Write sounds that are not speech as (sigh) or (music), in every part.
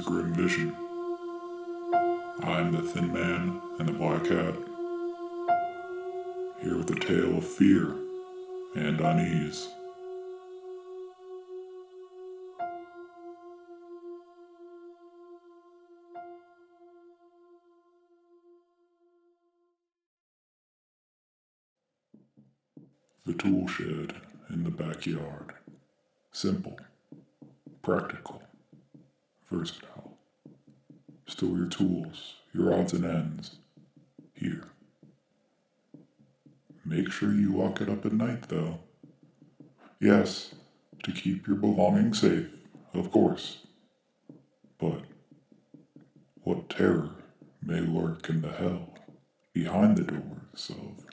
is Grim Vision. I'm the Thin Man in the Black Hat, here with a tale of fear and unease. The tool shed in the backyard. Simple, practical, versatile. Store your tools, your odds and ends, here. Make sure you lock it up at night, though. Yes, to keep your belongings safe, of course. But what terror may lurk in the hell behind the doors of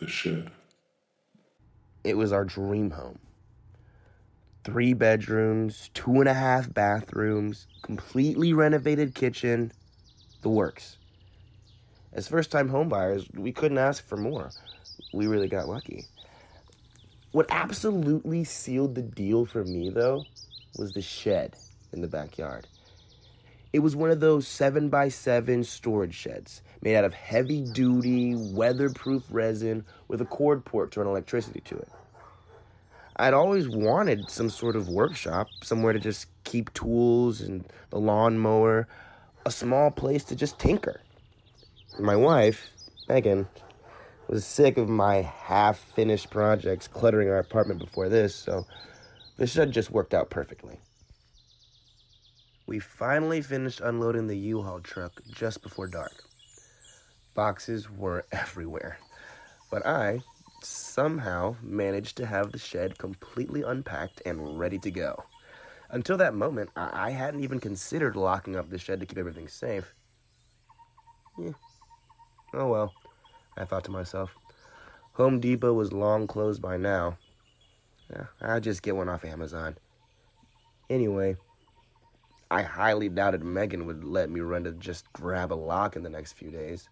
the shed? It was our dream home. Three bedrooms, two and a half bathrooms, completely renovated kitchen, the works. As first time homebuyers, we couldn't ask for more. We really got lucky. What absolutely sealed the deal for me, though, was the shed in the backyard. It was one of those 7 by 7 storage sheds made out of heavy duty, weatherproof resin with a cord port to run electricity to it. I'd always wanted some sort of workshop, somewhere to just keep tools and the lawnmower, a small place to just tinker. My wife, Megan, was sick of my half finished projects cluttering our apartment before this, so this shed just worked out perfectly. We finally finished unloading the U Haul truck just before dark. Boxes were (laughs) everywhere, but I somehow managed to have the shed completely unpacked and ready to go. Until that moment, I, I hadn't even considered locking up the shed to keep everything safe. Yeah. Oh well, I thought to myself. Home Depot was long closed by now. Yeah, I'll just get one off Amazon. Anyway, I highly doubted Megan would let me run to just grab a lock in the next few days.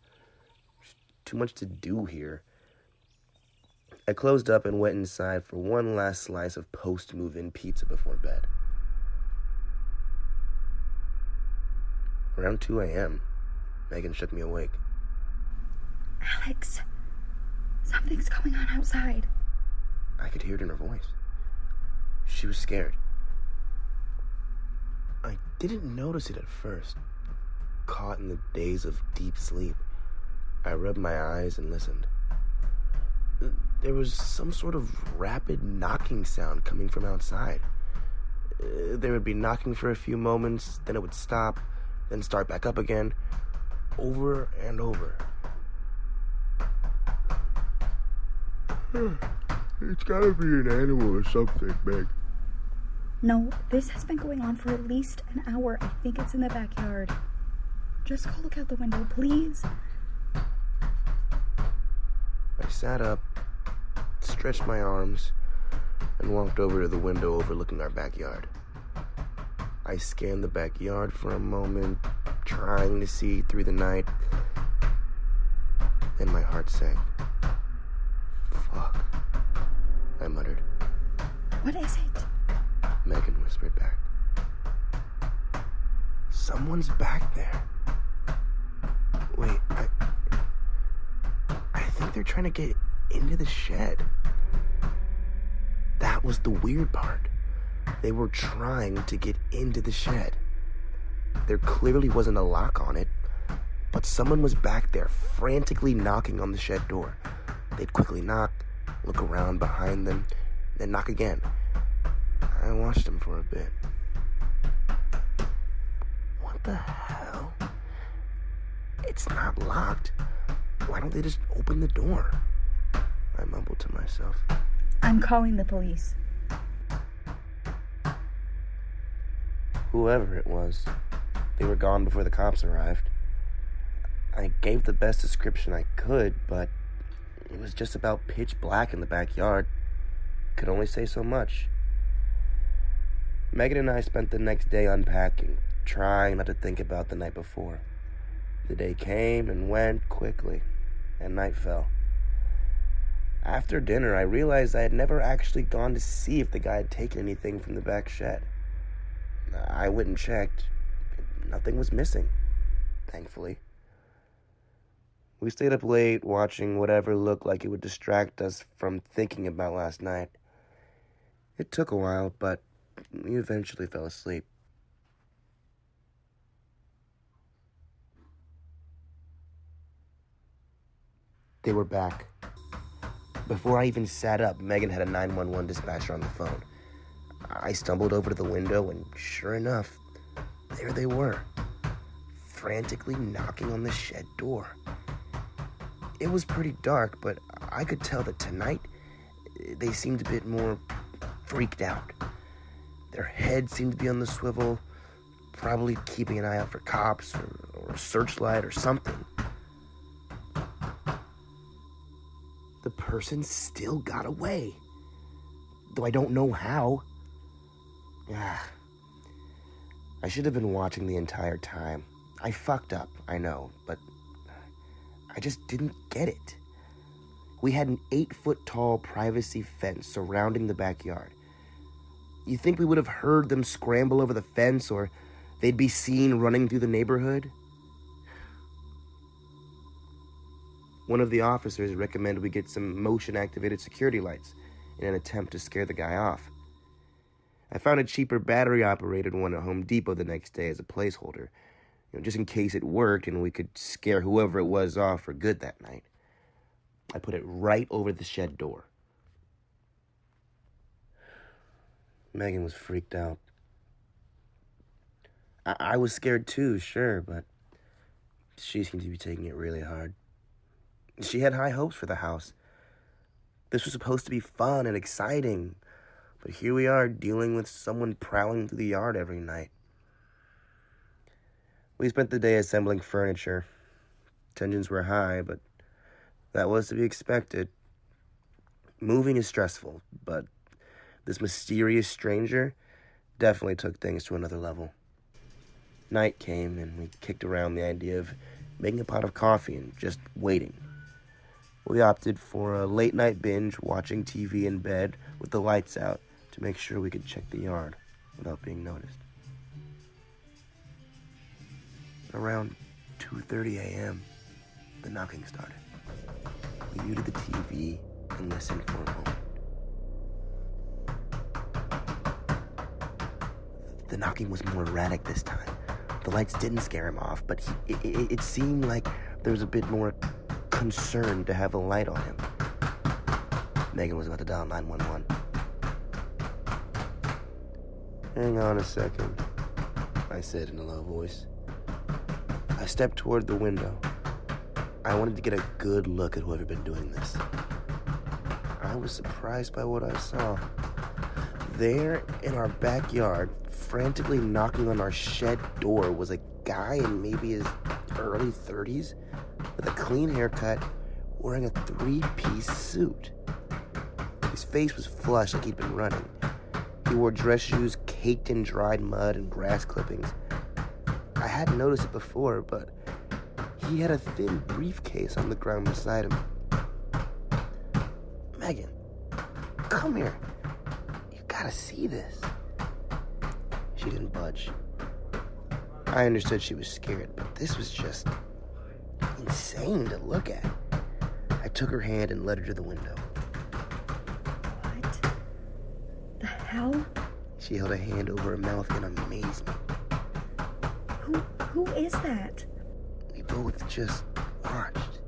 There's too much to do here. I closed up and went inside for one last slice of post move in pizza before bed. Around 2 a.m., Megan shook me awake. Alex, something's going on outside. I could hear it in her voice. She was scared. I didn't notice it at first. Caught in the daze of deep sleep, I rubbed my eyes and listened. There was some sort of rapid knocking sound coming from outside. Uh, There would be knocking for a few moments, then it would stop, then start back up again, over and over. (sighs) It's gotta be an animal or something, Meg. No, this has been going on for at least an hour. I think it's in the backyard. Just go look out the window, please. I sat up, stretched my arms, and walked over to the window overlooking our backyard. I scanned the backyard for a moment, trying to see through the night. Then my heart sank. Fuck, I muttered. What is it? Megan whispered back. Someone's back there. Wait, I. I think they're trying to get into the shed. Was the weird part. They were trying to get into the shed. There clearly wasn't a lock on it, but someone was back there frantically knocking on the shed door. They'd quickly knock, look around behind them, then knock again. I watched them for a bit. What the hell? It's not locked. Why don't they just open the door? I mumbled to myself. I'm calling the police. Whoever it was, they were gone before the cops arrived. I gave the best description I could, but it was just about pitch black in the backyard. Could only say so much. Megan and I spent the next day unpacking, trying not to think about the night before. The day came and went quickly, and night fell. After dinner, I realized I had never actually gone to see if the guy had taken anything from the back shed. I went and checked. Nothing was missing, thankfully. We stayed up late watching whatever looked like it would distract us from thinking about last night. It took a while, but we eventually fell asleep. They were back. Before I even sat up, Megan had a 911 dispatcher on the phone. I stumbled over to the window, and sure enough, there they were, frantically knocking on the shed door. It was pretty dark, but I could tell that tonight they seemed a bit more freaked out. Their heads seemed to be on the swivel, probably keeping an eye out for cops or, or a searchlight or something. The person still got away, though I don't know how. Ah. I should have been watching the entire time. I fucked up, I know, but I just didn't get it. We had an eight foot tall privacy fence surrounding the backyard. You think we would have heard them scramble over the fence or they'd be seen running through the neighborhood? One of the officers recommended we get some motion activated security lights in an attempt to scare the guy off. I found a cheaper battery operated one at Home Depot the next day as a placeholder, you know, just in case it worked and we could scare whoever it was off for good that night. I put it right over the shed door. Megan was freaked out. I, I was scared too, sure, but she seemed to be taking it really hard. She had high hopes for the house. This was supposed to be fun and exciting, but here we are dealing with someone prowling through the yard every night. We spent the day assembling furniture. Tensions were high, but that was to be expected. Moving is stressful, but this mysterious stranger definitely took things to another level. Night came, and we kicked around the idea of making a pot of coffee and just waiting. We opted for a late night binge, watching TV in bed with the lights out to make sure we could check the yard without being noticed. Around 2:30 a.m., the knocking started. We muted the TV and listened for a moment. The knocking was more erratic this time. The lights didn't scare him off, but he, it, it, it seemed like there was a bit more concern to have a light on him. Megan was about to dial 911. Hang on a second, I said in a low voice. I stepped toward the window. I wanted to get a good look at whoever had been doing this. I was surprised by what I saw. There in our backyard, frantically knocking on our shed door, was a guy in maybe his early 30s with a clean haircut, wearing a three piece suit. His face was flushed like he'd been running. He wore dress shoes caked in dried mud and grass clippings. I hadn't noticed it before, but he had a thin briefcase on the ground beside him. Megan, come here. You gotta see this. She didn't budge. I understood she was scared, but this was just insane to look at. I took her hand and led her to the window. What the hell? She held a hand over her mouth in amazement. Who who is that? We both just watched.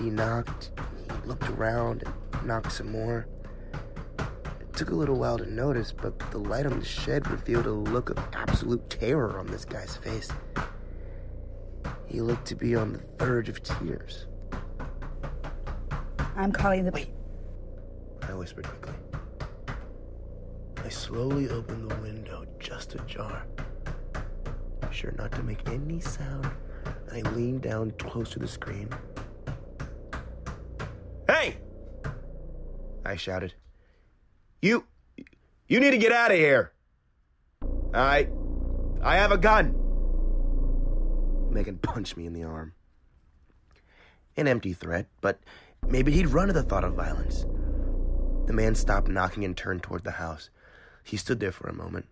He knocked, he looked around and knocked some more. It took a little while to notice, but the light on the shed revealed a look of absolute terror on this guy's face. He looked to be on the verge of tears. I'm calling the Wait, I whispered quickly. I slowly opened the window just ajar. Sure not to make any sound, I leaned down close to the screen. Hey! I shouted. You. You need to get out of here! I. I have a gun! Megan punched me in the arm. An empty threat, but maybe he'd run at the thought of violence. The man stopped knocking and turned toward the house. He stood there for a moment,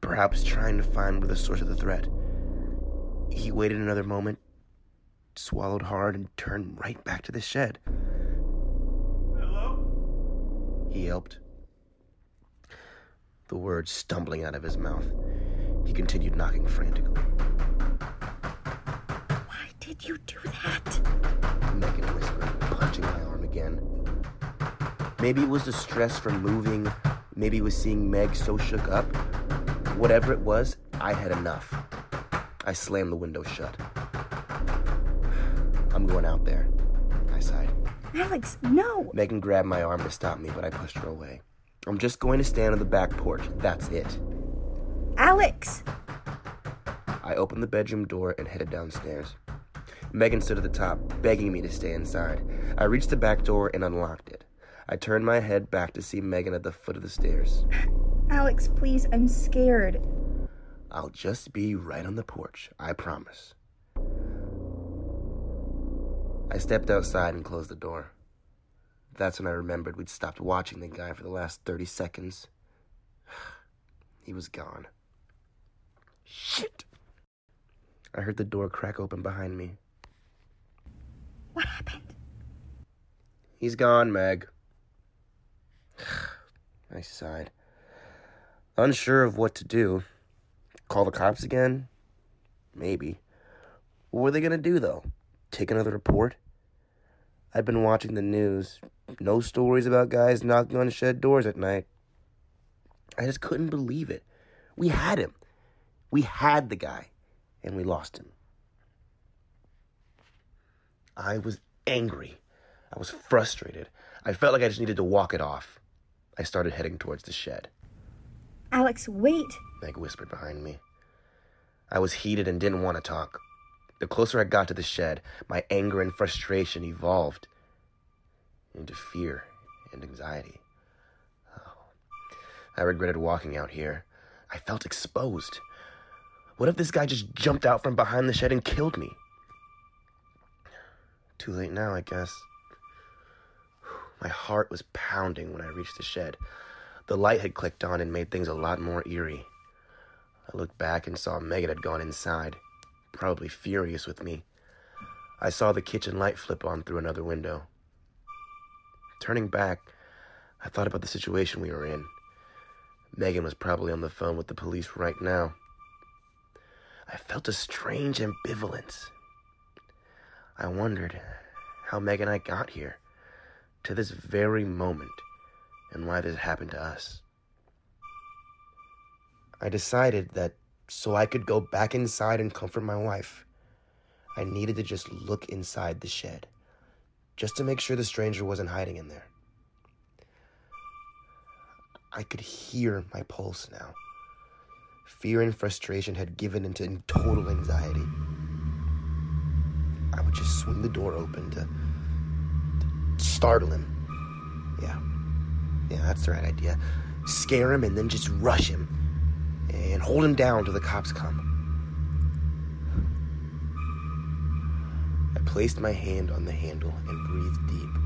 perhaps trying to find the source of the threat. He waited another moment, swallowed hard, and turned right back to the shed. Hello? He yelped, the words stumbling out of his mouth. He continued knocking frantically. Did you do that? Megan whispered, punching my arm again. Maybe it was the stress from moving. Maybe it was seeing Meg so shook up. Whatever it was, I had enough. I slammed the window shut. (sighs) I'm going out there, I sighed. Alex, no! Megan grabbed my arm to stop me, but I pushed her away. I'm just going to stand on the back porch. That's it. Alex! I opened the bedroom door and headed downstairs. Megan stood at the top, begging me to stay inside. I reached the back door and unlocked it. I turned my head back to see Megan at the foot of the stairs. Alex, please, I'm scared. I'll just be right on the porch, I promise. I stepped outside and closed the door. That's when I remembered we'd stopped watching the guy for the last 30 seconds. (sighs) He was gone. Shit! I heard the door crack open behind me. What happened? He's gone, Meg. I sighed. Unsure of what to do. Call the cops again? Maybe. What were they gonna do, though? Take another report? I'd been watching the news. No stories about guys knocking on shed doors at night. I just couldn't believe it. We had him. We had the guy, and we lost him. I was angry. I was frustrated. I felt like I just needed to walk it off. I started heading towards the shed. Alex, wait! Meg whispered behind me. I was heated and didn't want to talk. The closer I got to the shed, my anger and frustration evolved into fear and anxiety. Oh, I regretted walking out here. I felt exposed. What if this guy just jumped out from behind the shed and killed me? Too late now, I guess. My heart was pounding when I reached the shed. The light had clicked on and made things a lot more eerie. I looked back and saw Megan had gone inside, probably furious with me. I saw the kitchen light flip on through another window. Turning back, I thought about the situation we were in. Megan was probably on the phone with the police right now. I felt a strange ambivalence. I wondered how Meg and I got here, to this very moment, and why this happened to us. I decided that so I could go back inside and comfort my wife, I needed to just look inside the shed, just to make sure the stranger wasn't hiding in there. I could hear my pulse now. Fear and frustration had given into total anxiety. I would just swing the door open to, to startle him. Yeah. Yeah, that's the right idea. Scare him and then just rush him and hold him down till the cops come. I placed my hand on the handle and breathed deep.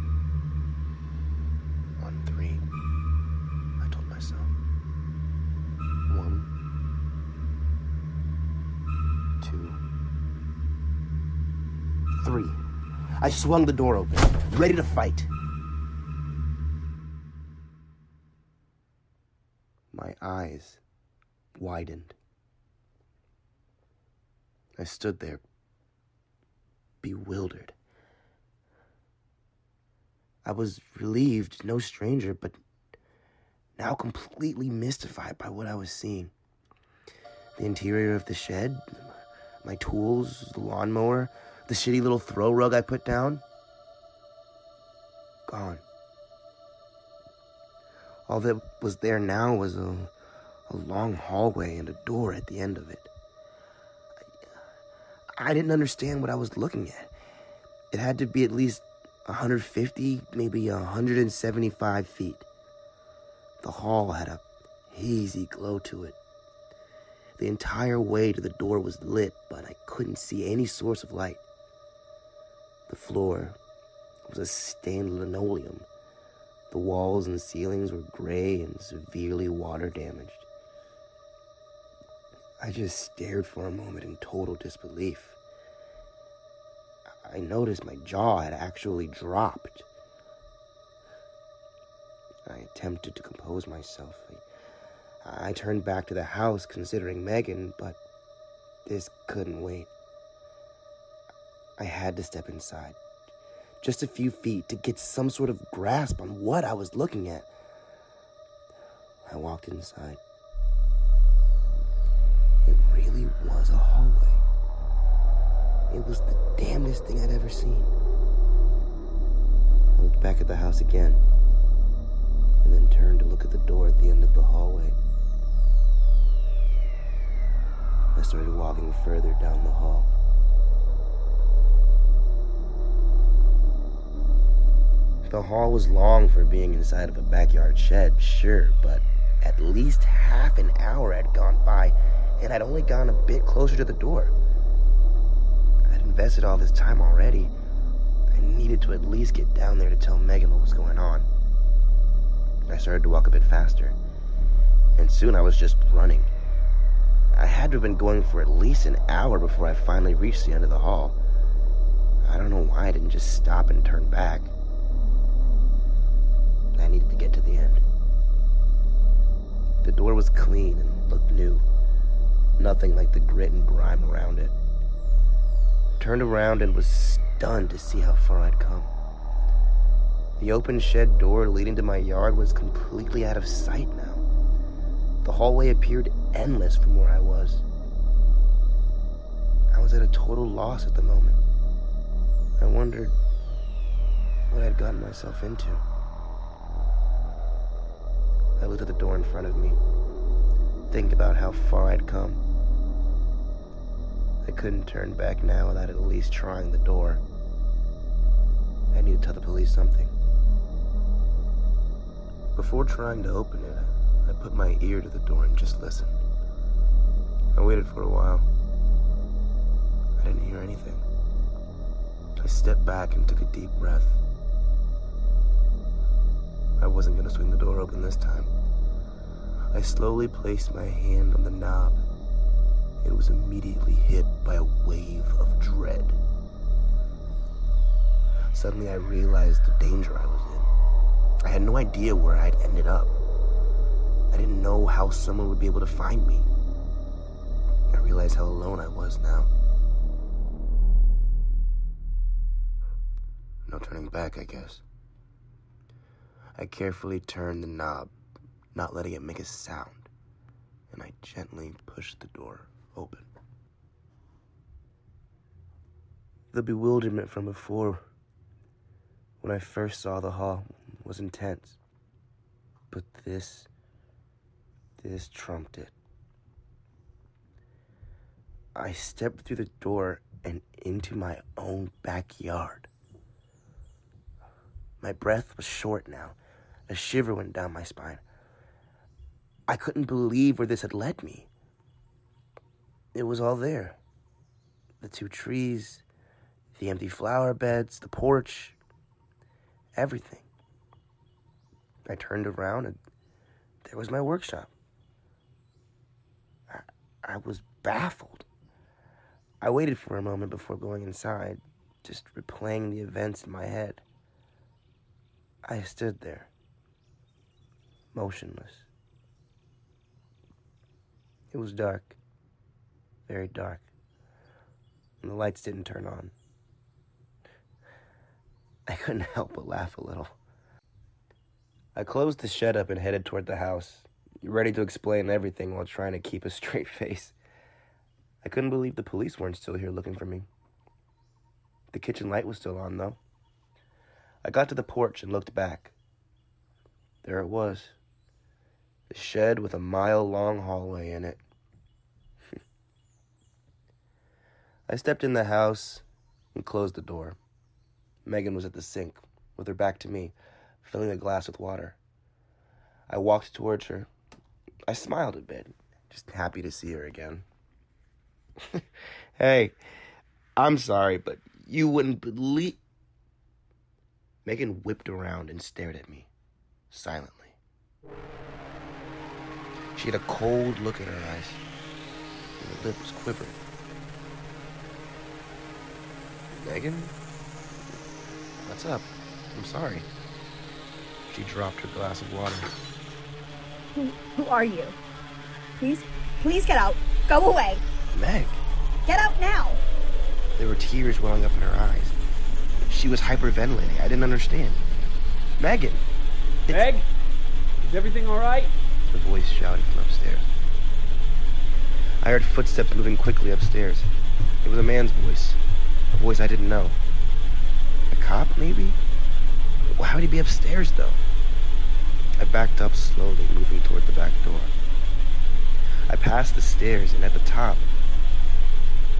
I swung the door open, ready to fight. My eyes widened. I stood there, bewildered. I was relieved, no stranger, but now completely mystified by what I was seeing. The interior of the shed, my tools, the lawnmower, the shitty little throw rug I put down. Gone. All that was there now was a, a long hallway and a door at the end of it. I, I didn't understand what I was looking at. It had to be at least 150, maybe 175 feet. The hall had a hazy glow to it. The entire way to the door was lit, but I couldn't see any source of light. The floor was a stained linoleum. The walls and ceilings were gray and severely water damaged. I just stared for a moment in total disbelief. I noticed my jaw had actually dropped. I attempted to compose myself. I, I turned back to the house considering Megan, but this couldn't wait. I had to step inside, just a few feet, to get some sort of grasp on what I was looking at. I walked inside. It really was a hallway. It was the damnedest thing I'd ever seen. I looked back at the house again, and then turned to look at the door at the end of the hallway. I started walking further down the hall. The hall was long for being inside of a backyard shed, sure, but at least half an hour had gone by, and I'd only gone a bit closer to the door. I'd invested all this time already. I needed to at least get down there to tell Megan what was going on. I started to walk a bit faster, and soon I was just running. I had to have been going for at least an hour before I finally reached the end of the hall. I don't know why I didn't just stop and turn back. I needed to get to the end. The door was clean and looked new. Nothing like the grit and grime around it. Turned around and was stunned to see how far I'd come. The open shed door leading to my yard was completely out of sight now. The hallway appeared endless from where I was. I was at a total loss at the moment. I wondered what I'd gotten myself into. I looked at the door in front of me, thinking about how far I'd come. I couldn't turn back now without at least trying the door. I needed to tell the police something. Before trying to open it, I put my ear to the door and just listened. I waited for a while. I didn't hear anything. I stepped back and took a deep breath. I wasn't going to swing the door open this time. I slowly placed my hand on the knob. It was immediately hit by a wave of dread. Suddenly, I realized the danger I was in. I had no idea where I'd ended up. I didn't know how someone would be able to find me. I realized how alone I was now. No turning back, I guess. I carefully turned the knob, not letting it make a sound, and I gently pushed the door open. The bewilderment from before, when I first saw the hall, was intense. But this, this trumped it. I stepped through the door and into my own backyard. My breath was short now a shiver went down my spine. I couldn't believe where this had led me. It was all there the two trees, the empty flower beds, the porch, everything. I turned around and there was my workshop. I, I was baffled. I waited for a moment before going inside, just replaying the events in my head. I stood there motionless. It was dark, very dark, and the lights didn't turn on. I couldn't (laughs) help but laugh a little. I closed the shed up and headed toward the house, ready to explain everything while trying to keep a (laughs) straight face. I couldn't believe the police weren't still here looking for me. The kitchen light was still on, though. I got to the porch and looked back. There it was the shed with a mile long hallway in it. I stepped in the house and closed the door. Megan was at the sink, with her back to me, filling a glass with water. I walked towards her. I smiled a bit, just happy to see her again. (laughs) hey, I'm sorry, but you wouldn't believe. Megan whipped around and stared at me, silently. She had a cold look in her eyes. and her lip was quivering. Megan? What's up? I'm sorry. She dropped her glass of water. Who, who are you? Please, please get out. Go away. Meg! Get out now. There were tears welling up in her eyes. She was hyperventilating. I didn't understand. Megan! It's- Meg, is everything all right? The voice shouted from upstairs. I heard footsteps moving quickly upstairs. It was a man's voice. A voice I didn't know. A cop, maybe? Why would he be upstairs, though? I backed up slowly, moving toward the back door. I passed the stairs, and at the top,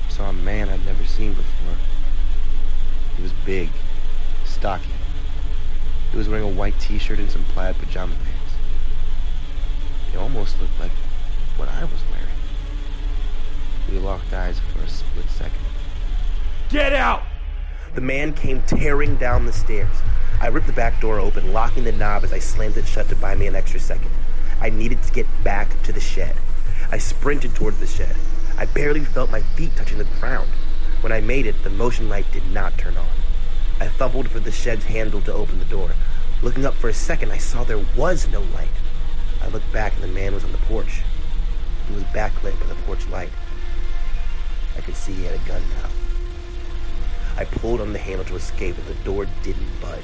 I saw a man I'd never seen before. He was big, stocky. He was wearing a white t-shirt and some plaid pajama pants. It almost looked like what I was wearing. We locked eyes for a split second. Get out! The man came tearing down the stairs. I ripped the back door open, locking the knob as I slammed it shut to buy me an extra second. I needed to get back to the shed. I sprinted toward the shed. I barely felt my feet touching the ground. When I made it, the motion light did not turn on. I fumbled for the shed's handle to open the door. Looking up for a second, I saw there was no light. I looked back and the man was on the porch. He was backlit by the porch light. I could see he had a gun now. I pulled on the handle to escape, but the door didn't budge.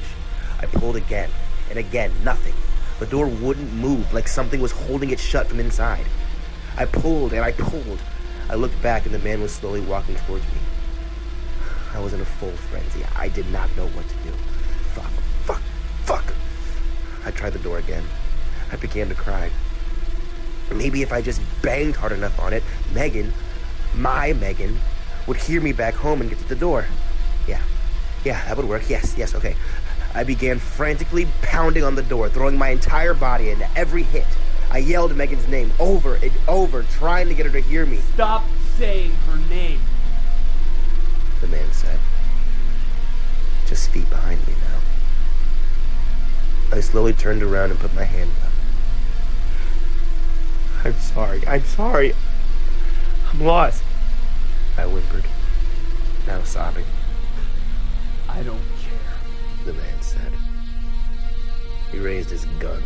I pulled again, and again, nothing. The door wouldn't move, like something was holding it shut from inside. I pulled and I pulled. I looked back, and the man was slowly walking towards me. I was in a full frenzy. I did not know what to do. Fuck, fuck, fuck. I tried the door again. I began to cry. Maybe if I just banged hard enough on it, Megan, my Megan, would hear me back home and get to the door. Yeah, yeah, that would work. Yes, yes, okay. I began frantically pounding on the door, throwing my entire body into every hit. I yelled Megan's name over and over, trying to get her to hear me. Stop saying her name. The man said. Just feet behind me now. I slowly turned around and put my hand. I'm sorry. I'm sorry. I'm lost. I whimpered, now sobbing. I don't care. the man said. He raised his gun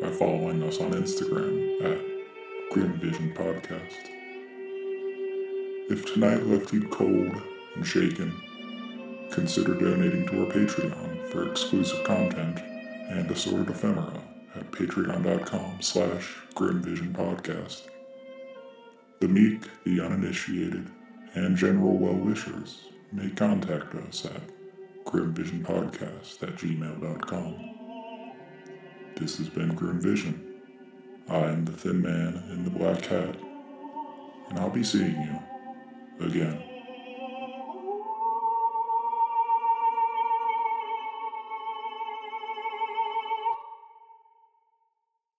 by following us on Instagram at Grim Vision Podcast. If tonight left you cold and shaken, consider donating to our Patreon for exclusive content and assorted ephemera at patreon.com slash grimvisionpodcast. The meek, the uninitiated, and general well-wishers may contact us at grimvisionpodcast at gmail.com. This has been Grim Vision. I am the thin man in the black hat, and I'll be seeing you again.